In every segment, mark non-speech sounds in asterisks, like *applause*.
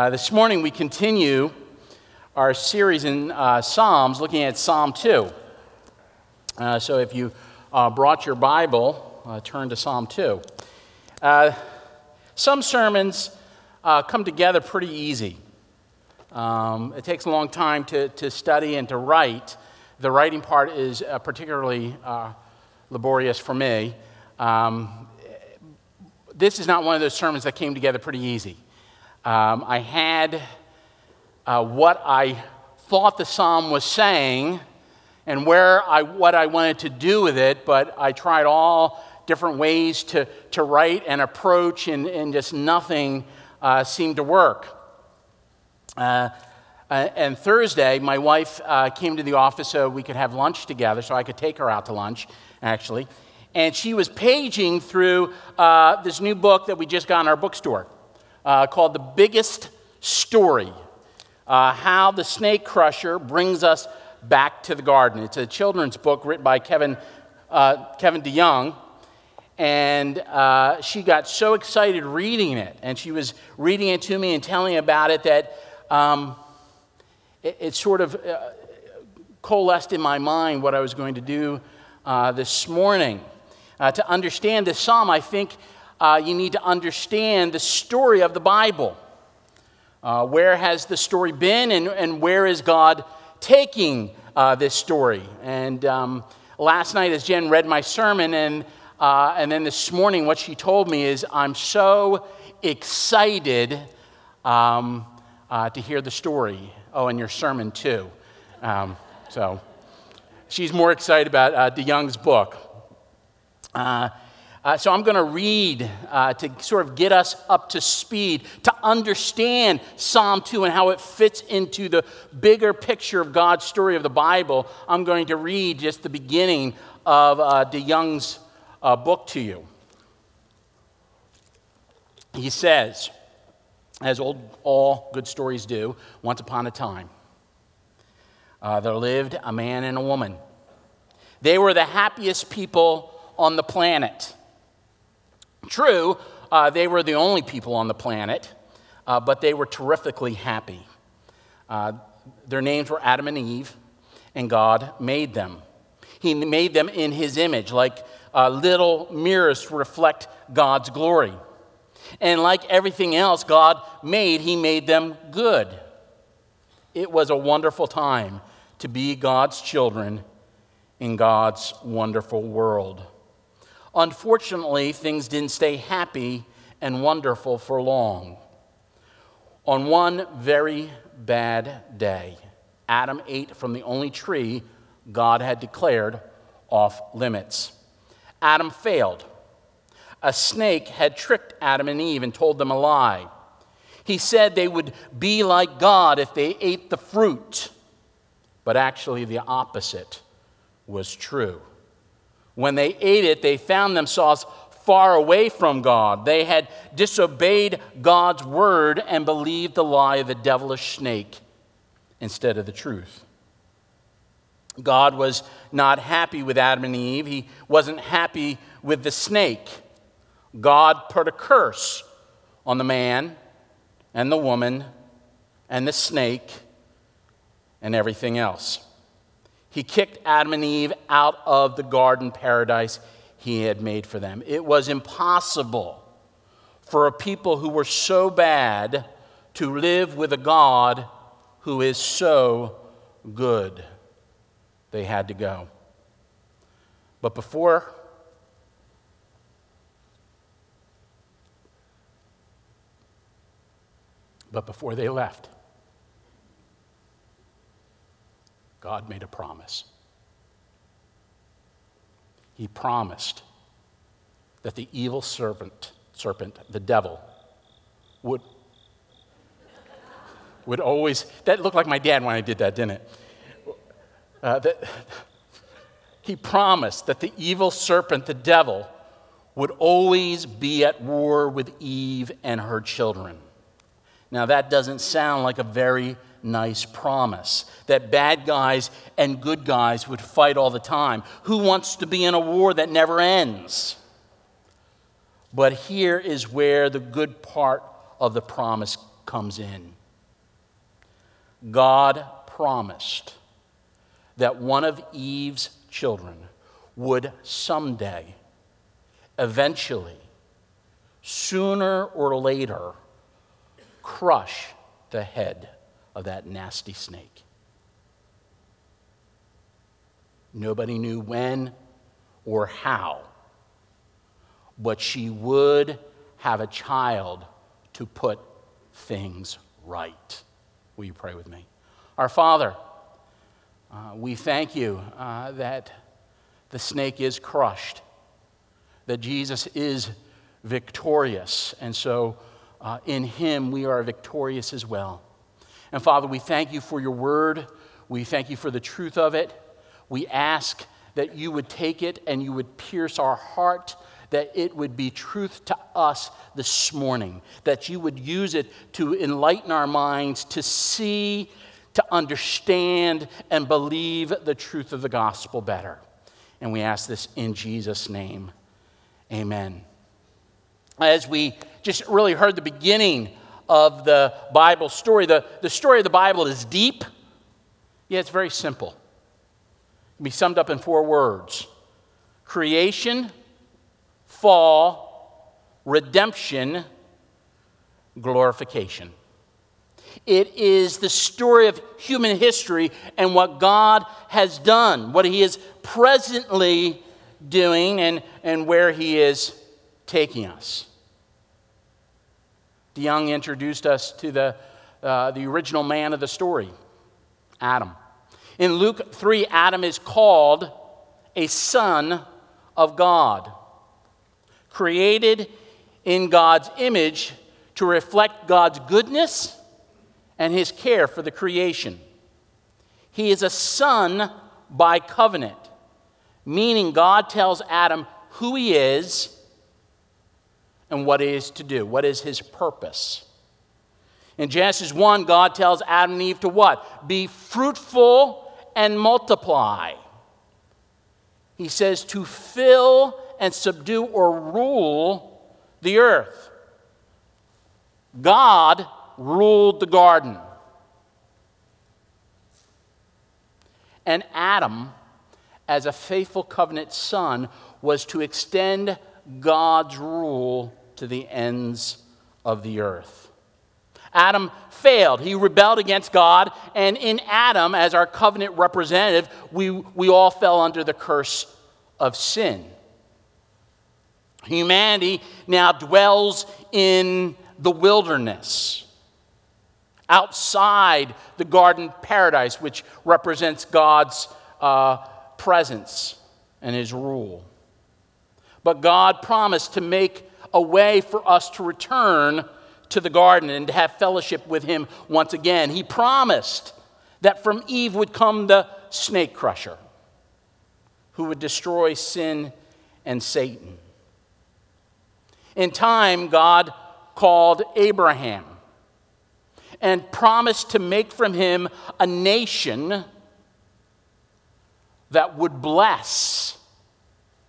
Uh, this morning we continue our series in uh, Psalms looking at Psalm 2. Uh, so if you uh, brought your Bible, uh, turn to Psalm 2. Uh, some sermons come together pretty easy. Um, it takes a long time to, to study and to write. The writing part is particularly laborious for me. Um, this is not one of those sermons that came together pretty easy. Um, I had uh, what I thought the psalm was saying and where I, what I wanted to do with it, but I tried all different ways to, to write and approach, and, and just nothing uh, seemed to work. Uh, uh and Thursday, my wife uh, came to the office so we could have lunch together, so I could take her out to lunch, actually. And she was paging through uh, this new book that we just got in our bookstore uh, called The Biggest Story uh, How the Snake Crusher Brings Us Back to the Garden. It's a children's book written by Kevin, uh, Kevin DeYoung. And uh, she got so excited reading it, and she was reading it to me and telling about it that um, it, it, sort of uh, coalesced in my mind what I was going to do uh, this morning. to understand this psalm, I think uh, you need to understand the story of the Bible. Uh, where has the story been, and, and where is God taking uh, this story? And um, last night, as Jen read my sermon, and, uh, and then this morning, what she told me is, I'm so excited um, uh, to hear the story. Oh, and your sermon, too. Um, so she's more excited about uh, DeYoung's book. Uh, so I'm going to read uh, to sort of get us up to speed, to understand Psalm 2 and how it fits into the bigger picture of God's story of the Bible. I'm going to read just the beginning of uh, DeYoung's uh, book to you. He says, as old, all good stories do, once upon a time, uh, there lived a man and a woman. They were the happiest people on the planet. True, uh, they were the only people on the planet, uh, but they were terrifically happy. Uh, their names were Adam and Eve, and God made them. He made them in His image, like uh, little mirrors reflect God's glory. And like everything else God made, He made them good. It was a wonderful time to be God's children in God's wonderful world. Unfortunately, things didn't stay happy and wonderful for long. On one very bad day, Adam ate from the only tree God had declared off limits. Adam failed. A snake had tricked Adam and Eve and told them a lie. He said they would be like God if they ate the fruit, but actually, the opposite was true. When they ate it, they found themselves far away from God. They had disobeyed God's word and believed the lie of the devilish snake instead of the truth. God was not happy with Adam and Eve. He wasn't happy with the snake. God put a curse on the man and the woman and the snake and everything else. He kicked Adam and Eve out of the garden paradise he had made for them. It was impossible for a people who were so bad to live with a God who is so good. They had to go. But before but before they left God made a promise. He promised that the evil serpent, serpent, the devil, would, would always, that looked like my dad when I did that, didn't it? Uh, that, he promised that the evil serpent, the devil, would always be at war with Eve and her children. Now, that doesn't sound like a very nice promise that bad guys and good guys would fight all the time. Who wants to be in a war that never ends? But here is where the good part of the promise comes in. God promised that one of Eve's children would someday, eventually, sooner or later, crush the head of that nasty snake. Nobody knew when or how, but she would have a child to put things right. Will you pray with me? Our Father, uh, we thank you uh, that the snake is crushed, that Jesus is victorious, and so uh, in him we are victorious as well. And Father, we thank you for your word. We thank you for the truth of it. We ask that you would take it and you would pierce our heart, that it would be truth to us this morning, that you would use it to enlighten our minds, to see, to understand, and believe the truth of the gospel better. And we ask this in Jesus' name. Amen. As we just really heard the beginning of the Bible story, the, the story of the Bible is deep, yet it's very simple It can be summed up in four words creation, fall, redemption, glorification. It is the story of human history and what God has done, what He is presently doing, and, and where He is taking us. DeYoung introduced us to the, uh, the original man of the story, Adam. In Luke 3, Adam is called a son of God, created in God's image to reflect God's goodness and his care for the creation. He is a son by covenant, meaning God tells Adam who he is and what he is to do, what is his purpose. In Genesis 1, God tells Adam and Eve to what? Be fruitful and multiply. He says to fill and subdue or rule the earth. God ruled the garden. And Adam, as a faithful covenant son, was to extend God's rule to the ends of the earth. Adam failed. He rebelled against God. And in Adam, as our covenant representative, we, we all fell under the curse of sin. Humanity now dwells in the wilderness, outside the garden paradise, which represents God's uh, presence and his rule. But God promised to make a way for us to return to the garden and to have fellowship with him once again. He promised that from Eve would come the snake crusher who would destroy sin and Satan. In time, God called Abraham and promised to make from him a nation that would bless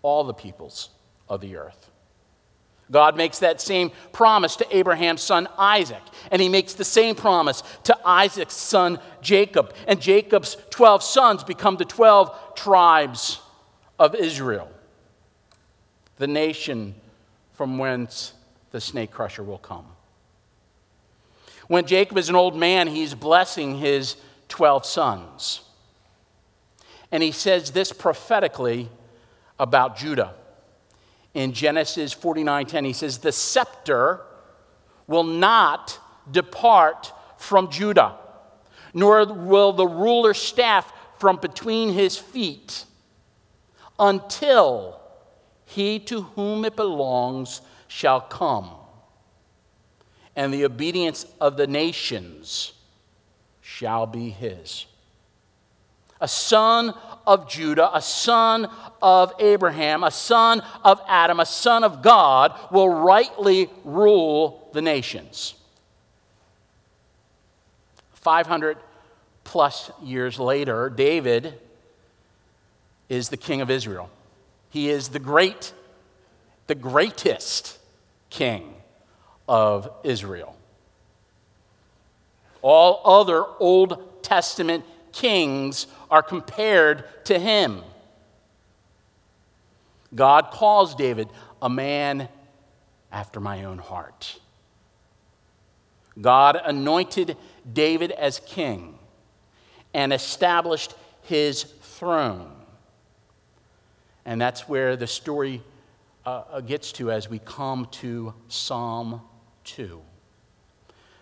all the peoples of the earth. God makes that same promise to Abraham's son Isaac, and he makes the same promise to Isaac's son Jacob. And Jacob's 12 sons become the 12 tribes of Israel, the nation from whence the snake crusher will come. When Jacob is an old man, he's blessing his 12 sons. And he says this prophetically about Judah in Genesis 49:10. He says, "The scepter will not depart from Judah, nor will the ruler's staff from between his feet until he to whom it belongs shall come, and the obedience of the nations shall be his." A son of Judah, a son of Abraham, a son of Adam, a son of God, will rightly rule the nations. 500 plus years later, David is the king of Israel. He is the great, the greatest king of Israel. All other Old Testament kings are compared to him. God calls David a man after my own heart. God anointed David as king and established his throne. And that's where the story uh, uh gets to as we come to Psalm 2.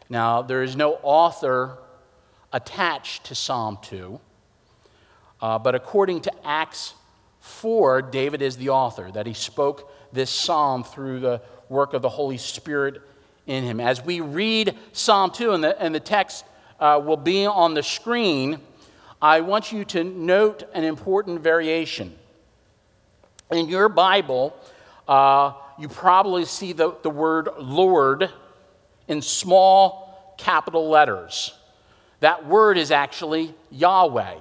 Now, there is no author attached to Psalm 2, uh, but according to Acts 4, David is the author, that he spoke this psalm through the work of the Holy Spirit in him. As we read Psalm 2, and the, and the text uh, will be on the screen, I want you to note an important variation. In your Bible, uh, you probably see the, the word Lord in small capital letters. That word is actually Yahweh,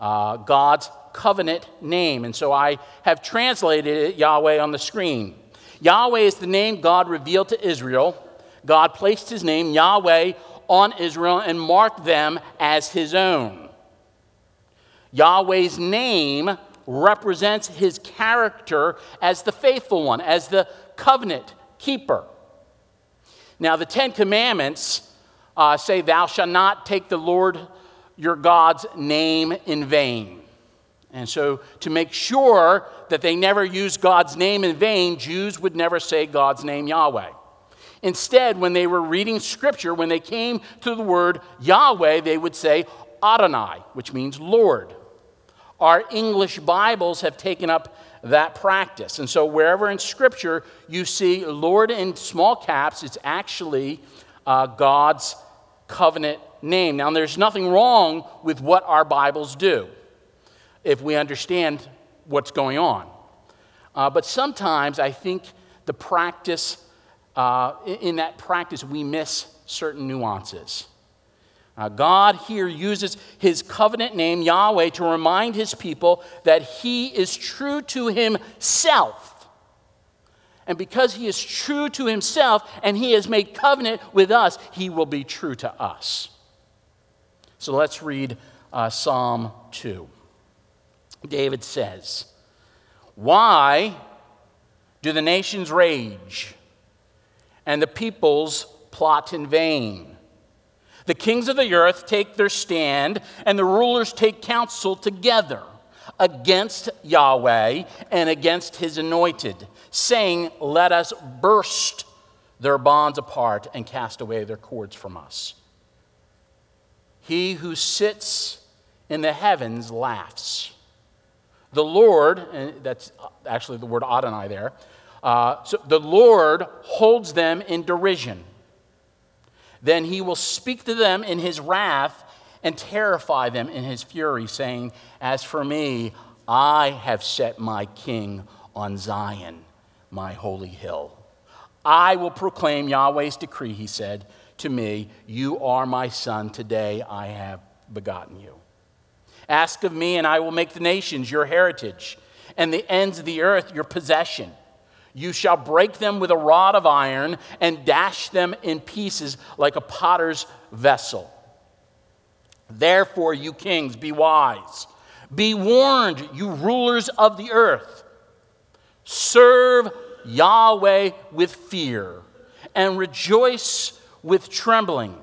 uh, God's covenant name. And so I have translated it Yahweh on the screen. Yahweh is the name God revealed to Israel. God placed his name, Yahweh, on Israel and marked them as his own. Yahweh's name represents his character as the faithful one, as the covenant keeper. Now, the Ten Commandments uh, say, Thou shalt not take the Lord your God's name in vain. And so, to make sure that they never use God's name in vain, Jews would never say God's name Yahweh. Instead, when they were reading scripture, when they came to the word Yahweh, they would say Adonai, which means Lord. Our English Bibles have taken up that practice. And so, wherever in scripture you see Lord in small caps, it's actually uh, God's covenant name. Now, there's nothing wrong with what our Bibles do if we understand what's going on. Uh, but sometimes I think the practice, uh, in that practice, we miss certain nuances. Uh, God here uses his covenant name, Yahweh, to remind his people that he is true to himself. And because he is true to himself and he has made covenant with us, he will be true to us. So let's read uh, Psalm 2. David says, Why do the nations rage and the peoples plot in vain? The kings of the earth take their stand, and the rulers take counsel together against Yahweh and against his anointed, saying, Let us burst their bonds apart and cast away their cords from us. He who sits in the heavens laughs. The Lord, and that's actually the word Adonai there, uh, so the Lord holds them in derision. Then he will speak to them in his wrath and terrify them in his fury, saying, As for me, I have set my king on Zion, my holy hill. I will proclaim Yahweh's decree, he said to me, You are my son. Today I have begotten you. Ask of me, and I will make the nations your heritage, and the ends of the earth your possession. You shall break them with a rod of iron and dash them in pieces like a potter's vessel. Therefore, you kings, be wise. Be warned, you rulers of the earth. Serve Yahweh with fear and rejoice with trembling.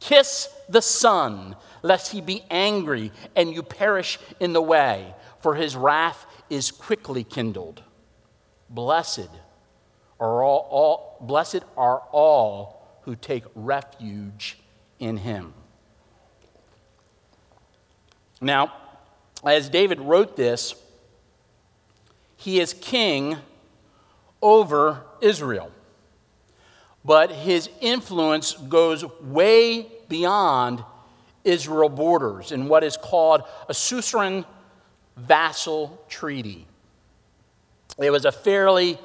Kiss the Son lest he be angry and you perish in the way, for his wrath is quickly kindled. Blessed are all, all blessed are all who take refuge in him. Now, as David wrote this, he is king over Israel. But his influence goes way beyond Israel borders in what is called a suzerain vassal treaty. It was a fairly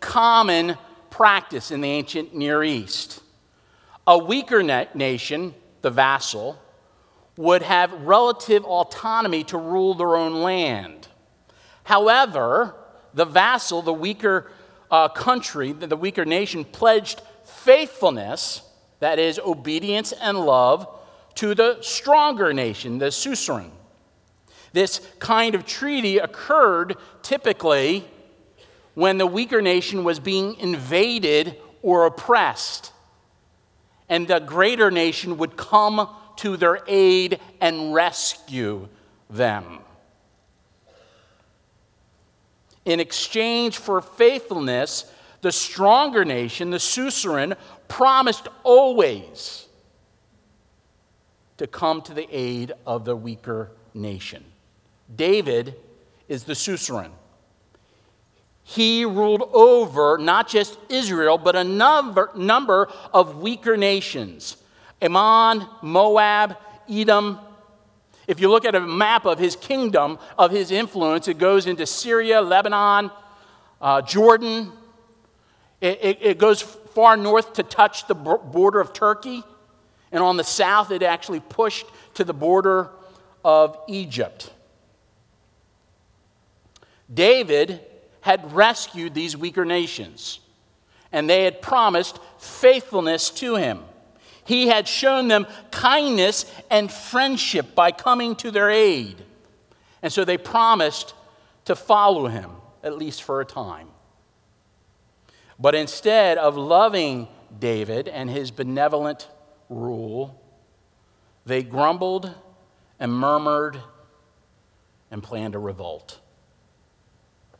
common practice in the ancient Near East. A weaker na- nation, the vassal, would have relative autonomy to rule their own land. However, the vassal, the weaker uh, country, the weaker nation, pledged faithfulness that is, obedience and love, to the stronger nation, the suzerain. This kind of treaty occurred typically when the weaker nation was being invaded or oppressed, and the greater nation would come to their aid and rescue them. In exchange for faithfulness, the stronger nation, the suzerain, promised always to come to the aid of the weaker nation. David is the suzerain. He ruled over not just Israel, but a number, number of weaker nations Ammon, Moab, Edom. If you look at a map of his kingdom, of his influence, it goes into Syria, Lebanon, uh, Jordan. It, it, it goes far north to touch the border of Turkey. And on the south, it actually pushed to the border of Egypt. David had rescued these weaker nations, and they had promised faithfulness to him. He had shown them kindness and friendship by coming to their aid. And so they promised to follow him, at least for a time. But instead of loving David and his benevolent rule, they grumbled and murmured and planned a revolt.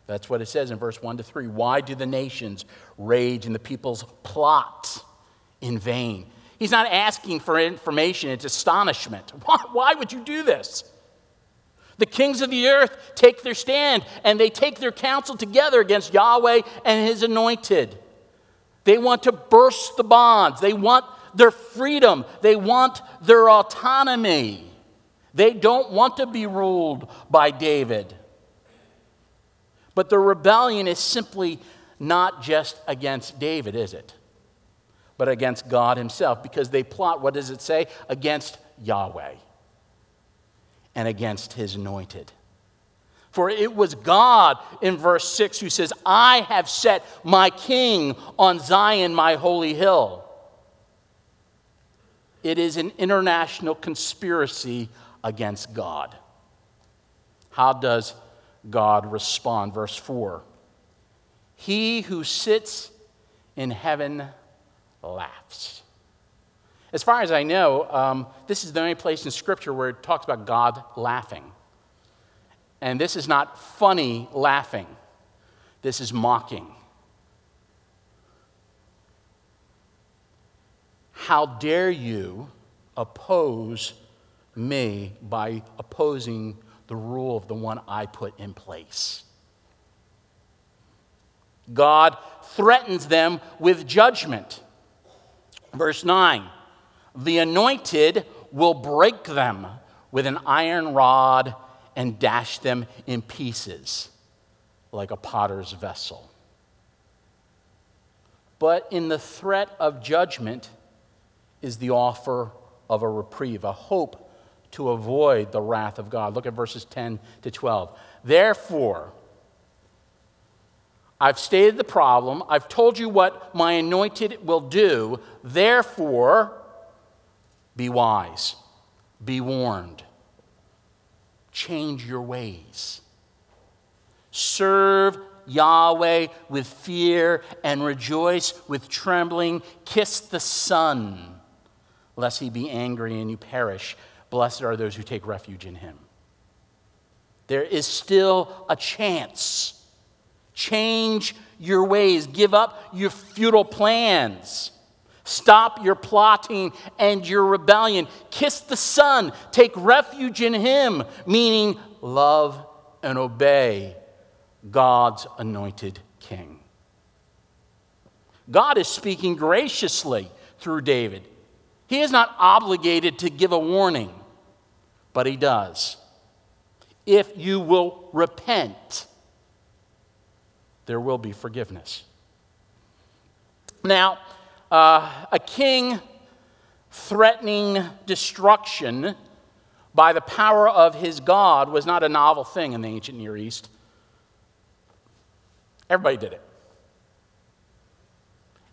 That's what it says in verse 1 to 3. Why do the nations rage and the peoples plot in vain? He's not asking for information, it's astonishment. *laughs* Why, why would you do this? The kings of the earth take their stand and they take their counsel together against Yahweh and his anointed. They want to burst the bonds, they want their freedom, they want their autonomy. They don't want to be ruled by David. But the rebellion is simply not just against David, is it? But against God Himself, because they plot, what does it say? Against Yahweh and against His anointed. For it was God in verse 6 who says, I have set my king on Zion, my holy hill. It is an international conspiracy against God. How does God respond. Verse 4 He who sits in heaven laughs. As far as I know, um, this is the only place in Scripture where it talks about God laughing. And this is not funny laughing, this is mocking. How dare you oppose me by opposing the rule of the one I put in place. God threatens them with judgment. Verse 9 The anointed will break them with an iron rod and dash them in pieces like a potter's vessel. But in the threat of judgment is the offer of a reprieve, a hope to avoid the wrath of God. Look at verses 10 to 12. Therefore, I've stated the problem. I've told you what my anointed will do. Therefore, be wise, be warned, change your ways. Serve Yahweh with fear and rejoice with trembling. Kiss the Son, lest he be angry and you perish. Blessed are those who take refuge in him. There is still a chance. Change your ways, give up your futile plans. Stop your plotting and your rebellion. Kiss the Son. Take refuge in Him, meaning love and obey God's anointed King. God is speaking graciously through David. He is not obligated to give a warning but he does. If you will repent, there will be forgiveness. Now, uh, a king threatening destruction by the power of his God was not a novel thing in the ancient Near East. Everybody did it.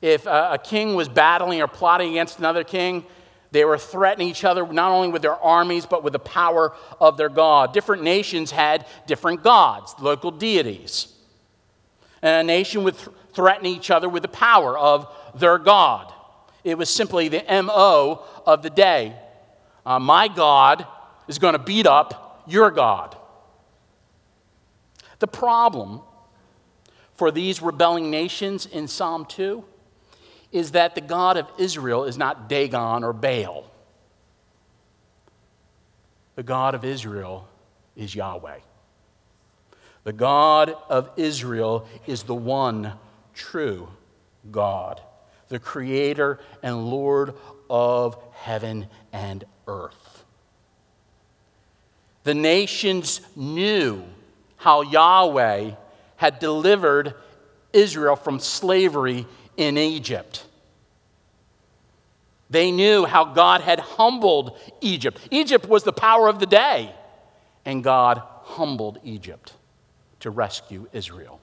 If a, a king was battling or plotting against another king, they were threatening each other not only with their armies, but with the power of their God. Different nations had different gods, local deities. And a nation would th- threaten each other with the power of their God. It was simply the MO of the day. Uh, my God is going to beat up your God. The problem for these rebelling nations in Psalm 2 is that the God of Israel is not Dagon or Baal. The God of Israel is Yahweh. The God of Israel is the one true God, the creator and Lord of heaven and earth. The nations knew how Yahweh had delivered Israel from slavery in Egypt. They knew how God had humbled Egypt. Egypt was the power of the day, and God humbled Egypt to rescue Israel.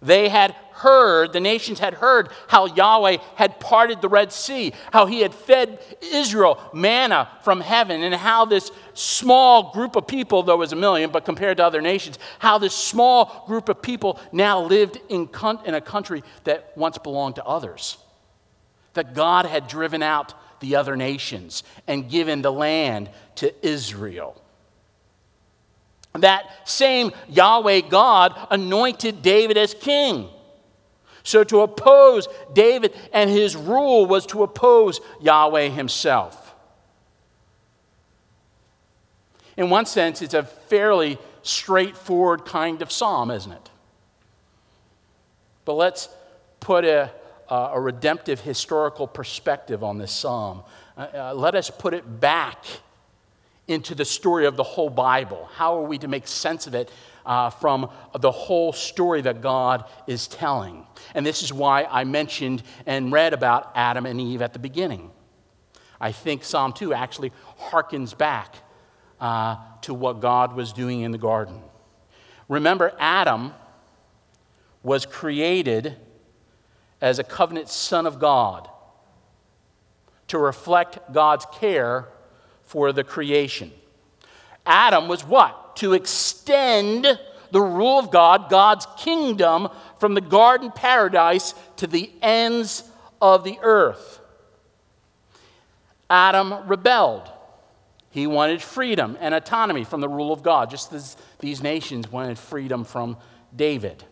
They had heard, the nations had heard how Yahweh had parted the Red Sea, how he had fed Israel manna from heaven, and how this small group of people, though it was a million, but compared to other nations, how this small group of people now lived in, in a country that once belonged to others. That God had driven out the other nations and given the land to Israel. That same Yahweh God anointed David as king. So to oppose David and his rule was to oppose Yahweh himself. In one sense, it's a fairly straightforward kind of psalm, isn't it? But let's put a, a redemptive historical perspective on this psalm. Uh, uh, let us put it back into the story of the whole Bible? How are we to make sense of it uh, from the whole story that God is telling? And this is why I mentioned and read about Adam and Eve at the beginning. I think Psalm 2 actually harkens back uh, to what God was doing in the garden. Remember, Adam was created as a covenant son of God to reflect God's care for the creation. Adam was what? To extend the rule of God, God's kingdom, from the garden paradise to the ends of the earth. Adam rebelled. He wanted freedom and autonomy from the rule of God, just as these nations wanted freedom from David.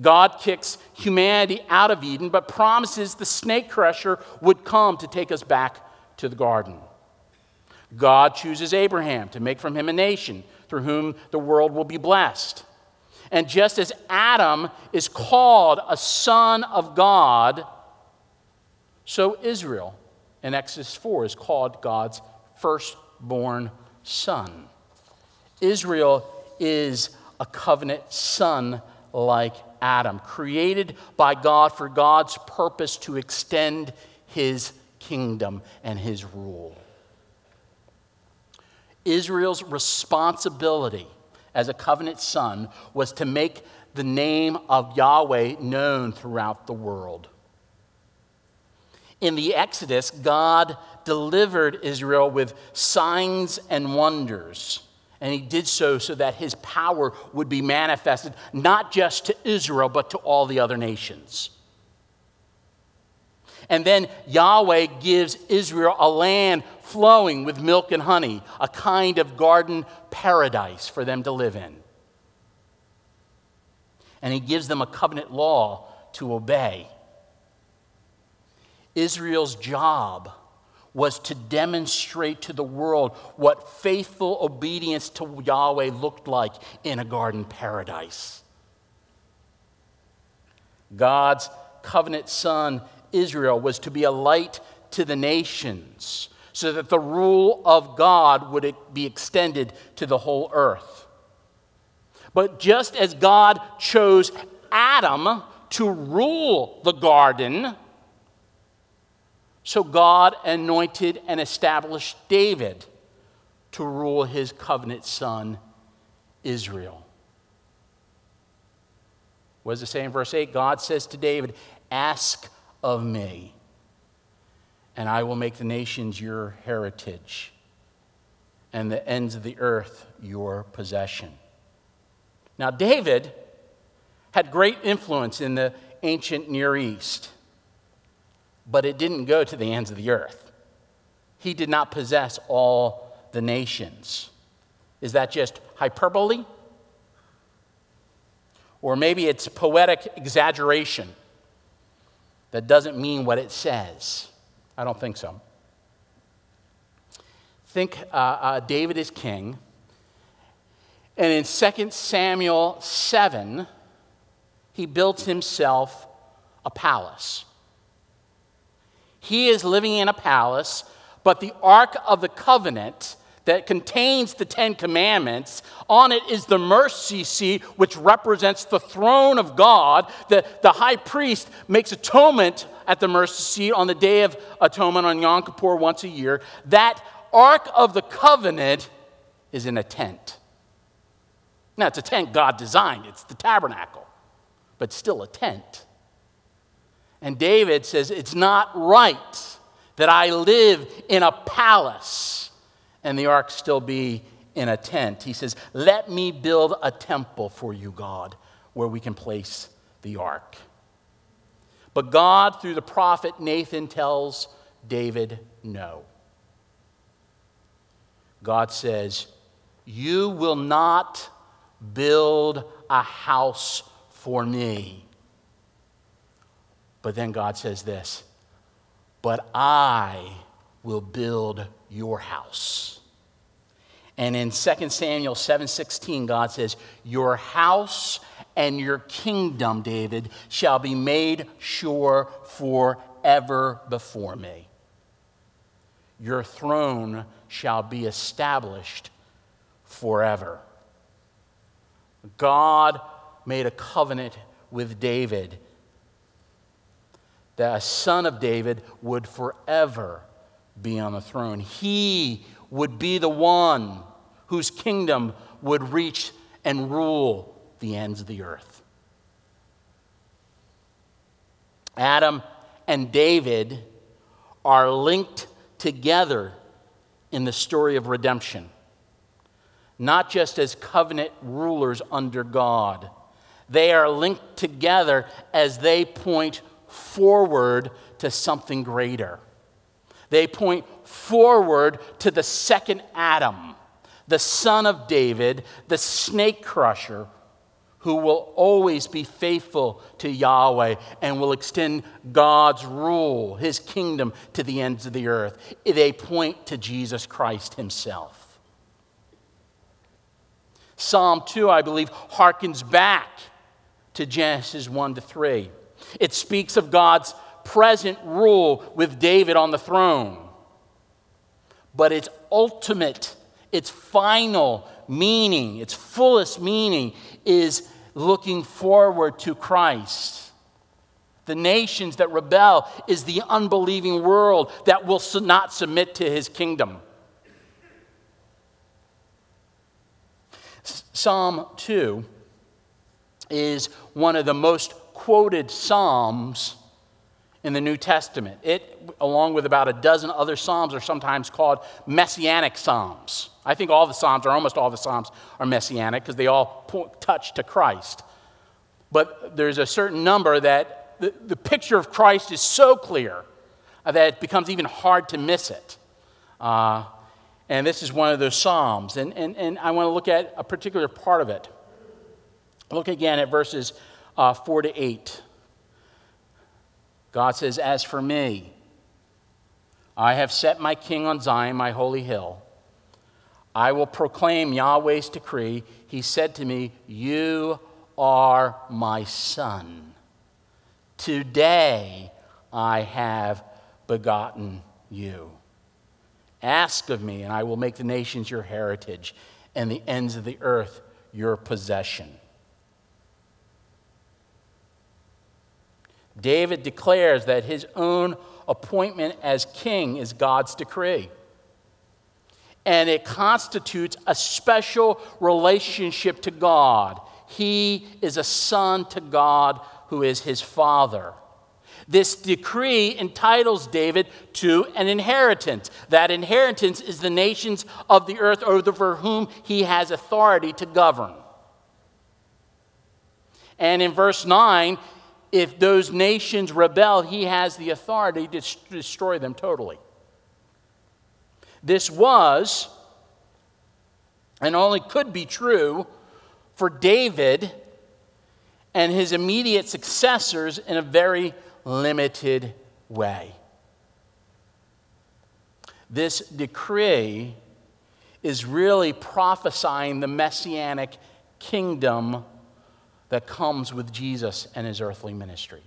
God kicks humanity out of Eden, but promises the snake crusher would come to take us back to the garden. God chooses Abraham to make from him a nation through whom the world will be blessed. And just as Adam is called a son of God, so Israel in Exodus 4 is called God's firstborn son. Israel is a covenant son like Adam, created by God for God's purpose to extend his kingdom and his rule. Israel's responsibility as a covenant son was to make the name of Yahweh known throughout the world. In the Exodus, God delivered Israel with signs and wonders. And he did so so that his power would be manifested not just to Israel, but to all the other nations. And then Yahweh gives Israel a land flowing with milk and honey, a kind of garden paradise for them to live in. And he gives them a covenant law to obey. Israel's job was to demonstrate to the world what faithful obedience to Yahweh looked like in a garden paradise. God's covenant son, Israel, was to be a light to the nations so that the rule of God would be extended to the whole earth. But just as God chose Adam to rule the garden, so God anointed and established David to rule his covenant son, Israel. What does it say in verse 8? God says to David, Ask of me, and I will make the nations your heritage and the ends of the earth your possession. Now, David had great influence in the ancient Near East, but it didn't go to the ends of the earth. He did not possess all the nations. Is that just hyperbole? Or maybe it's poetic exaggeration that doesn't mean what it says. I don't think so. Think uh, uh, David is king. And in 2 Samuel 7, he built himself a palace. He is living in a palace, but the Ark of the Covenant that contains the Ten Commandments. On it is the mercy seat, which represents the throne of God. The, the high priest makes atonement at the mercy seat on the Day of Atonement on Yom Kippur once a year. That Ark of the Covenant is in a tent. Now, it's a tent God designed, it's the tabernacle, but still a tent. And David says, It's not right that I live in a palace and the ark still be in a tent. He says, Let me build a temple for you, God, where we can place the ark. But God, through the prophet Nathan, tells David no. God says, You will not build a house for me. But then God says this, But I will build your house. And in 2 Samuel 7:16 God says, "Your house and your kingdom, David, shall be made sure forever before me. Your throne shall be established forever." God made a covenant with David that a son of David would forever be on the throne. He would be the one whose kingdom would reach and rule the ends of the earth. Adam and David are linked together in the story of redemption, not just as covenant rulers under God. They are linked together as they point forward to something greater. They point forward to the second Adam, the son of David, the snake crusher, who will always be faithful to Yahweh and will extend God's rule, his kingdom, to the ends of the earth. They point to Jesus Christ himself. Psalm 2, I believe, harkens back to Genesis 1 to 3. It speaks of God's present rule with David on the throne. But its ultimate, its final meaning, its fullest meaning is looking forward to Christ. The nations that rebel is the unbelieving world that will not submit to his kingdom. Psalm 2 is one of the most quoted Psalms in the New Testament. It, along with about a dozen other Psalms, are sometimes called messianic Psalms. I think all the Psalms, or almost all the Psalms, are messianic because they all touch to Christ. But there's a certain number that the, the picture of Christ is so clear that it becomes even hard to miss it. Uh, and this is one of those Psalms. And, and, and I want to look at a particular part of it. Look again at verses uh, 4 to 8. God says, As for me, I have set my king on Zion, my holy hill. I will proclaim Yahweh's decree. He said to me, You are my son. Today I have begotten you. Ask of me, and I will make the nations your heritage and the ends of the earth your possession. David declares that his own appointment as king is God's decree. And it constitutes a special relationship to God. He is a son to God who is his father. This decree entitles David to an inheritance. That inheritance is the nations of the earth over whom he has authority to govern. And in verse 9, if those nations rebel, he has the authority to destroy them totally. This was, and only could be true, for David and his immediate successors in a very limited way. This decree is really prophesying the messianic kingdom that comes with Jesus and his earthly ministry.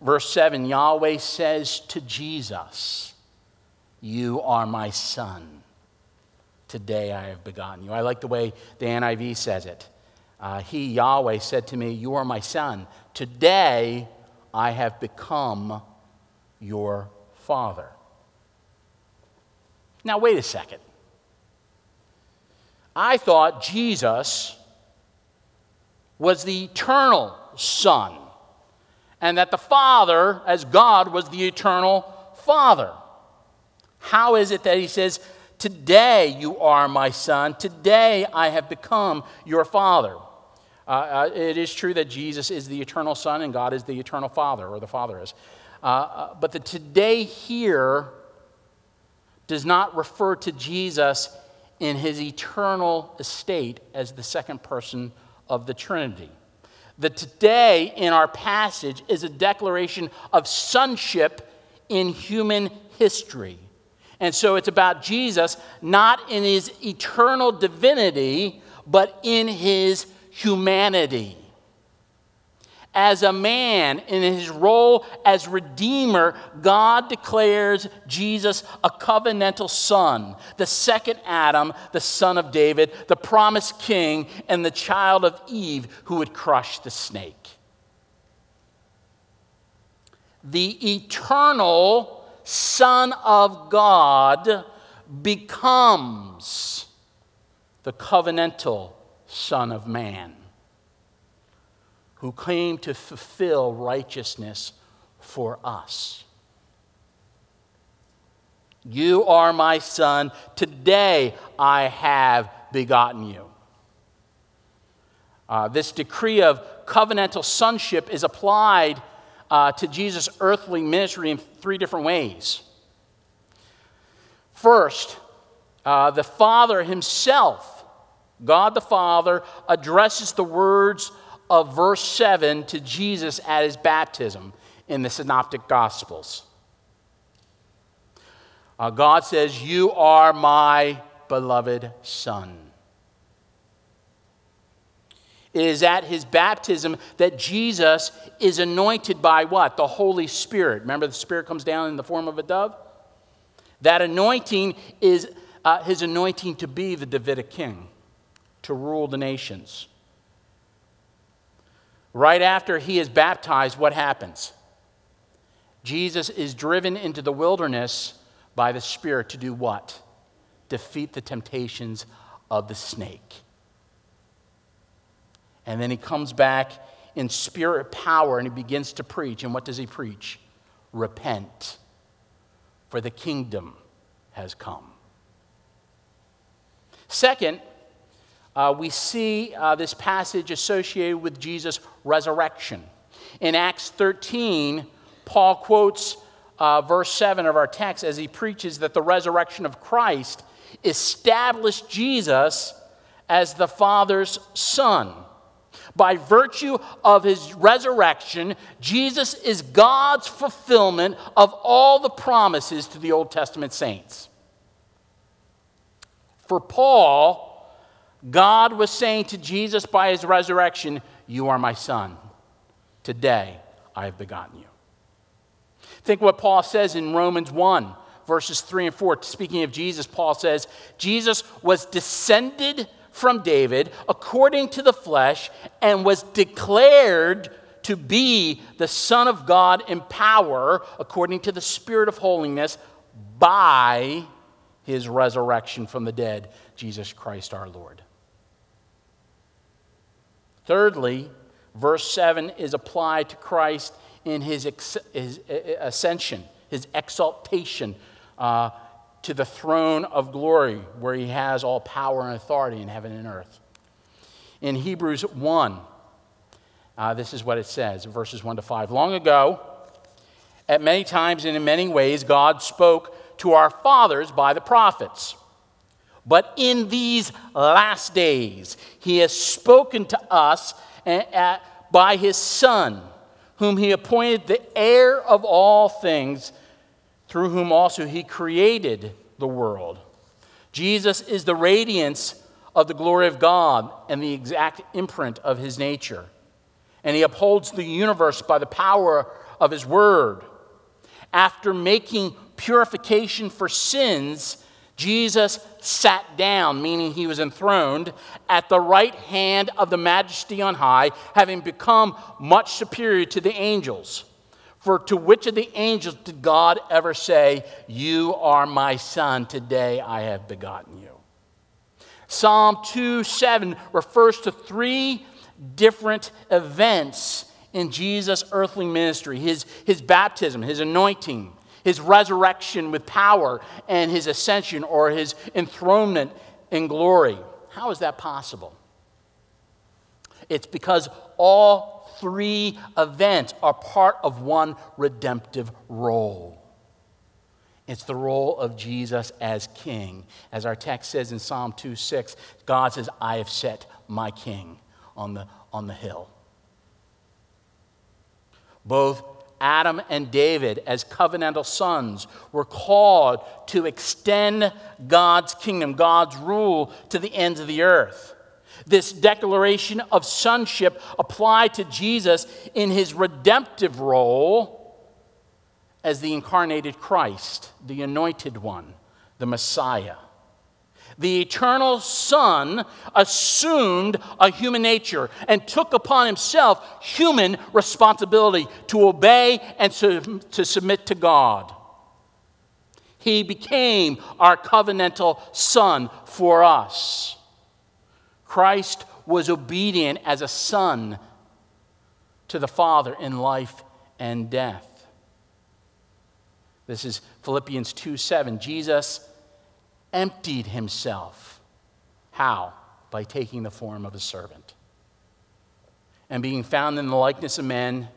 Verse 7 Yahweh says to Jesus, You are my son. Today I have begotten you. I like the way the NIV says it. Uh, he, Yahweh, said to me, You are my son. Today I have become your father. Now, wait a second. I thought Jesus was the eternal Son, and that the Father, as God, was the eternal Father. How is it that he says, Today you are my Son, today I have become your Father? Uh, uh, it is true that Jesus is the eternal Son and God is the eternal Father, or the Father is. Uh, uh but the today here does not refer to Jesus in his eternal estate as the second person of the Trinity. The today in our passage is a declaration of sonship in human history. And so it's about Jesus not in his eternal divinity, but in his humanity as a man in his role as Redeemer, God declares Jesus a covenantal son, the second Adam, the son of David, the promised king, and the child of Eve who would crush the snake. The eternal Son of God becomes the covenantal Son of Man who came to fulfill righteousness for us. You are my son. Today I have begotten you. Uh, this decree of covenantal sonship is applied uh, to Jesus' earthly ministry in three different ways. First, uh, the Father Himself, God the Father, addresses the words of verse 7 to Jesus at his baptism in the Synoptic Gospels. Uh, God says, You are my beloved Son. It is at his baptism that Jesus is anointed by what? The Holy Spirit. Remember, the Spirit comes down in the form of a dove? That anointing is uh, his anointing to be the Davidic king, to rule the nations. Right after he is baptized, what happens? Jesus is driven into the wilderness by the Spirit to do what? Defeat the temptations of the snake. And then he comes back in spirit power and he begins to preach. And what does he preach? Repent, for the kingdom has come. Second, uh, we see uh, this passage associated with Jesus' resurrection. In Acts 13, Paul quotes uh, verse 7 of our text as he preaches that the resurrection of Christ established Jesus as the Father's Son. By virtue of his resurrection, Jesus is God's fulfillment of all the promises to the Old Testament saints. For Paul, God was saying to Jesus by his resurrection, You are my son. Today I have begotten you. Think what Paul says in Romans 1, verses 3 and 4. Speaking of Jesus, Paul says, Jesus was descended from David according to the flesh and was declared to be the Son of God in power according to the Spirit of holiness by his resurrection from the dead, Jesus Christ our Lord. Thirdly, Verse 7 is applied to Christ in his, ex- his ascension, his exaltation uh, to the throne of glory, where he has all power and authority in heaven and earth. In Hebrews 1, uh, this is what it says, verses 1 to 5. Long ago, at many times and in many ways, God spoke to our fathers by the prophets. But in these last days, he has spoken to us by his Son, whom he appointed the heir of all things, through whom also he created the world. Jesus is the radiance of the glory of God and the exact imprint of his nature. And he upholds the universe by the power of his word. After making purification for sins, Jesus sat down, meaning he was enthroned, at the right hand of the majesty on high, having become much superior to the angels. For to which of the angels did God ever say, You are my son, today I have begotten you? Psalm 2 7 refers to three different events in Jesus' earthly ministry his, his baptism, his anointing, his resurrection with power, and his ascension or his enthronement in glory. How is that possible? It's because all three events are part of one redemptive role. It's the role of Jesus as king. As our text says in Psalm 2 6, God says, I have set my king on the, on the hill. Both Adam and David, as covenantal sons, were called to extend God's kingdom, God's rule to the ends of the earth. This declaration of sonship applied to Jesus in his redemptive role as the incarnated Christ, the anointed one, the Messiah the eternal Son assumed a human nature and took upon himself human responsibility to obey and to, to submit to God. He became our covenantal Son for us. Christ was obedient as a son to the Father in life and death. This is Philippians 2 7. Jesus emptied himself. How? By taking the form of a servant. And being found in the likeness of men,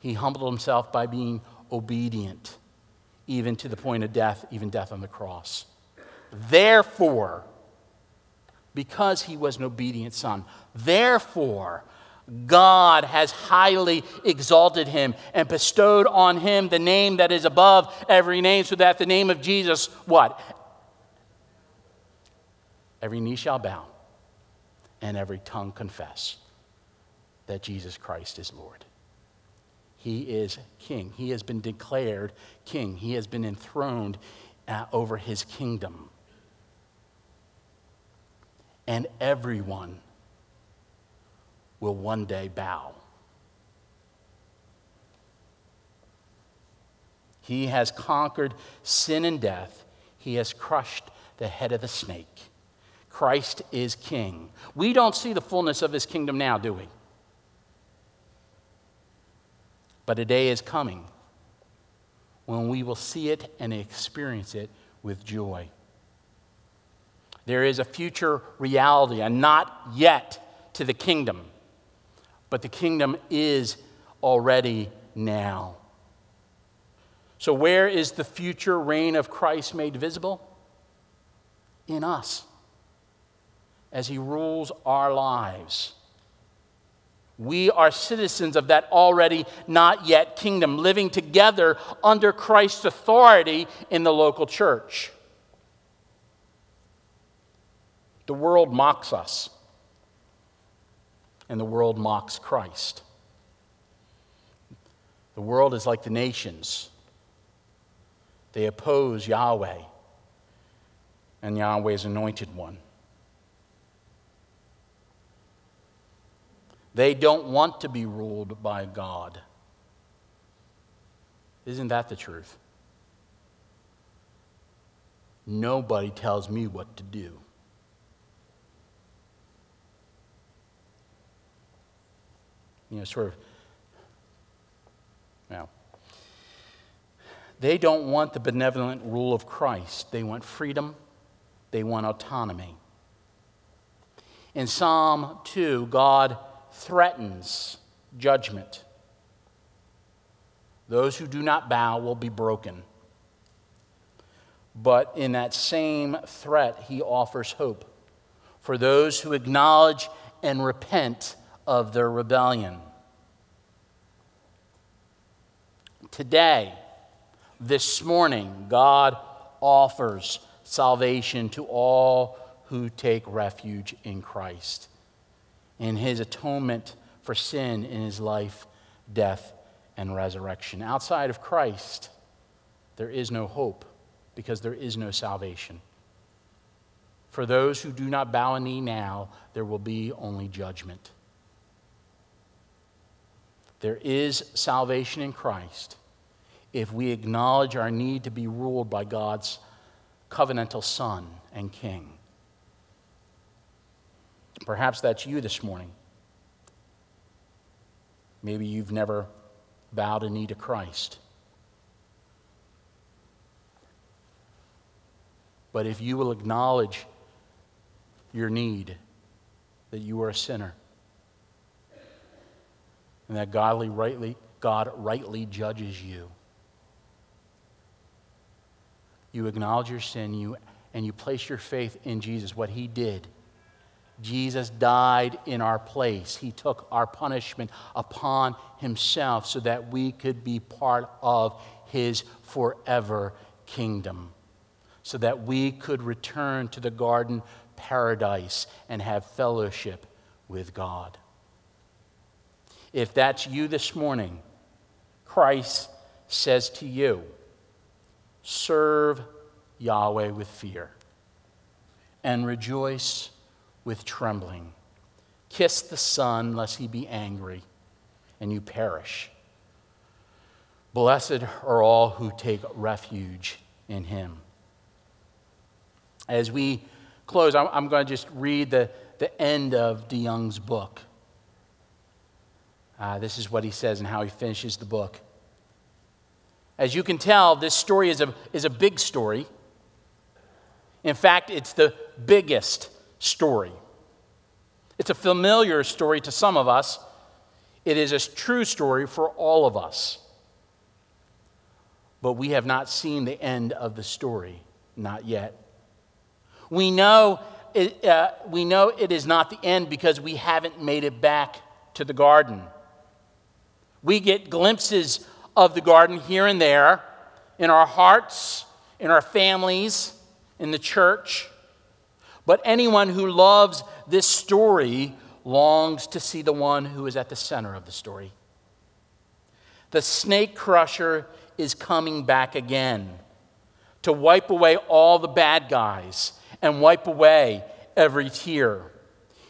he humbled himself by being obedient, even to the point of death, even death on the cross. Therefore, because he was an obedient son, therefore, God has highly exalted him and bestowed on him the name that is above every name, so that the name of Jesus, what? Every knee shall bow and every tongue confess that Jesus Christ is Lord. He is king. He has been declared king. He has been enthroned uh, over his kingdom. And everyone will one day bow. He has conquered sin and death. He has crushed the head of the snake. Christ is king. We don't see the fullness of his kingdom now, do we? But a day is coming when we will see it and experience it with joy. There is a future reality, a not yet to the kingdom, but the kingdom is already now. So, where is the future reign of Christ made visible? In us as he rules our lives. We are citizens of that already not yet kingdom, living together under Christ's authority in the local church. The world mocks us, and the world mocks Christ. The world is like the nations, they oppose Yahweh and Yahweh's anointed one. They don't want to be ruled by God. Isn't that the truth? Nobody tells me what to do. you know, sort of, well, they don't want the benevolent rule of Christ. They want freedom, they want autonomy. In Psalm 2, God threatens judgment. Those who do not bow will be broken. But in that same threat, he offers hope for those who acknowledge and repent of their rebellion. Today, this morning, God offers salvation to all who take refuge in Christ, in his atonement for sin in his life, death, and resurrection. Outside of Christ, there is no hope because there is no salvation. For those who do not bow a knee now, there will be only judgment. There is salvation in Christ if we acknowledge our need to be ruled by God's covenantal Son and King. Perhaps that's you this morning. Maybe you've never bowed a knee to Christ. But if you will acknowledge your need, that you are a sinner, and that godly rightly, God rightly judges you, you acknowledge your sin you, and you place your faith in Jesus, what he did. Jesus died in our place. He took our punishment upon himself so that we could be part of his forever kingdom so that we could return to the garden paradise and have fellowship with God. If that's you this morning, Christ says to you, serve Yahweh with fear and rejoice with trembling. Kiss the Son, lest he be angry and you perish. Blessed are all who take refuge in him as we close, I'm, going to just read the, the end of de DeYoung's book. Uh, this is what he says and how he finishes the book. As you can tell, this story is a, is a big story. In fact, it's the biggest story. It's a familiar story to some of us. It is a true story for all of us. But we have not seen the end of the story, not yet. We know it, uh, we know it is not the end because we haven't made it back to the garden. We get glimpses of the garden here and there in our hearts, in our families, in the church. But anyone who loves this story longs to see the one who is at the center of the story. The snake crusher is coming back again to wipe away all the bad guys and wipe away every tear.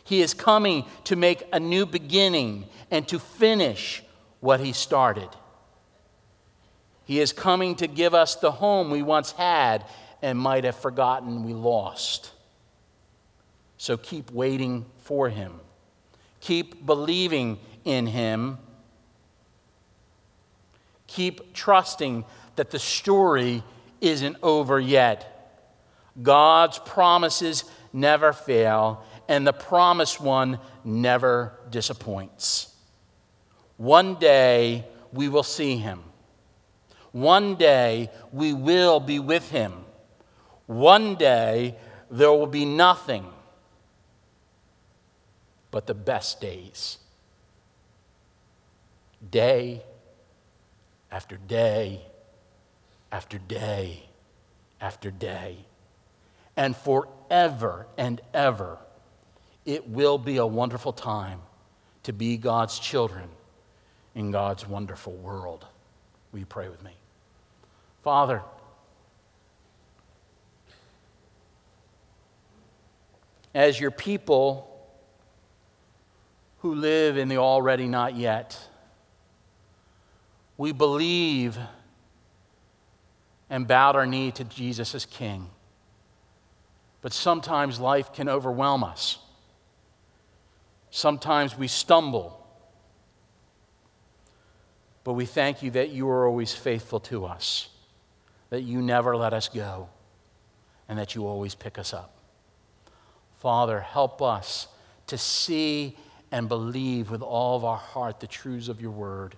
He is coming to make a new beginning and to finish what he started. He is coming to give us the home we once had and might have forgotten we lost. So keep waiting for him. Keep believing in him. Keep trusting that the story isn't over yet God's promises never fail, and the promised one never disappoints. One day we will see him. One day we will be with him. One day there will be nothing but the best days. Day after day after day after day and forever and ever. It will be a wonderful time to be God's children in God's wonderful world. Will you pray with me? Father, as your people who live in the already not yet, we believe and bowed our knee to Jesus as King. But sometimes life can overwhelm us. Sometimes we stumble. But we thank you that you are always faithful to us, that you never let us go, and that you always pick us up. Father, help us to see and believe with all of our heart the truths of your word.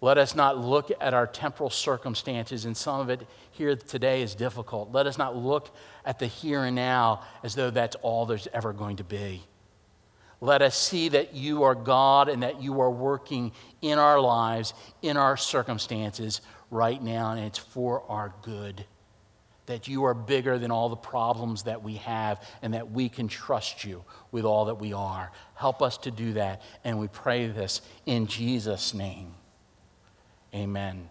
Let us not look at our temporal circumstances, and some of it here today is difficult. Let us not look at the here and now as though that's all there's ever going to be. Let us see that you are God and that you are working in our lives, in our circumstances right now, and it's for our good. That you are bigger than all the problems that we have, and that we can trust you with all that we are. Help us to do that, and we pray this in Jesus' name. Amen.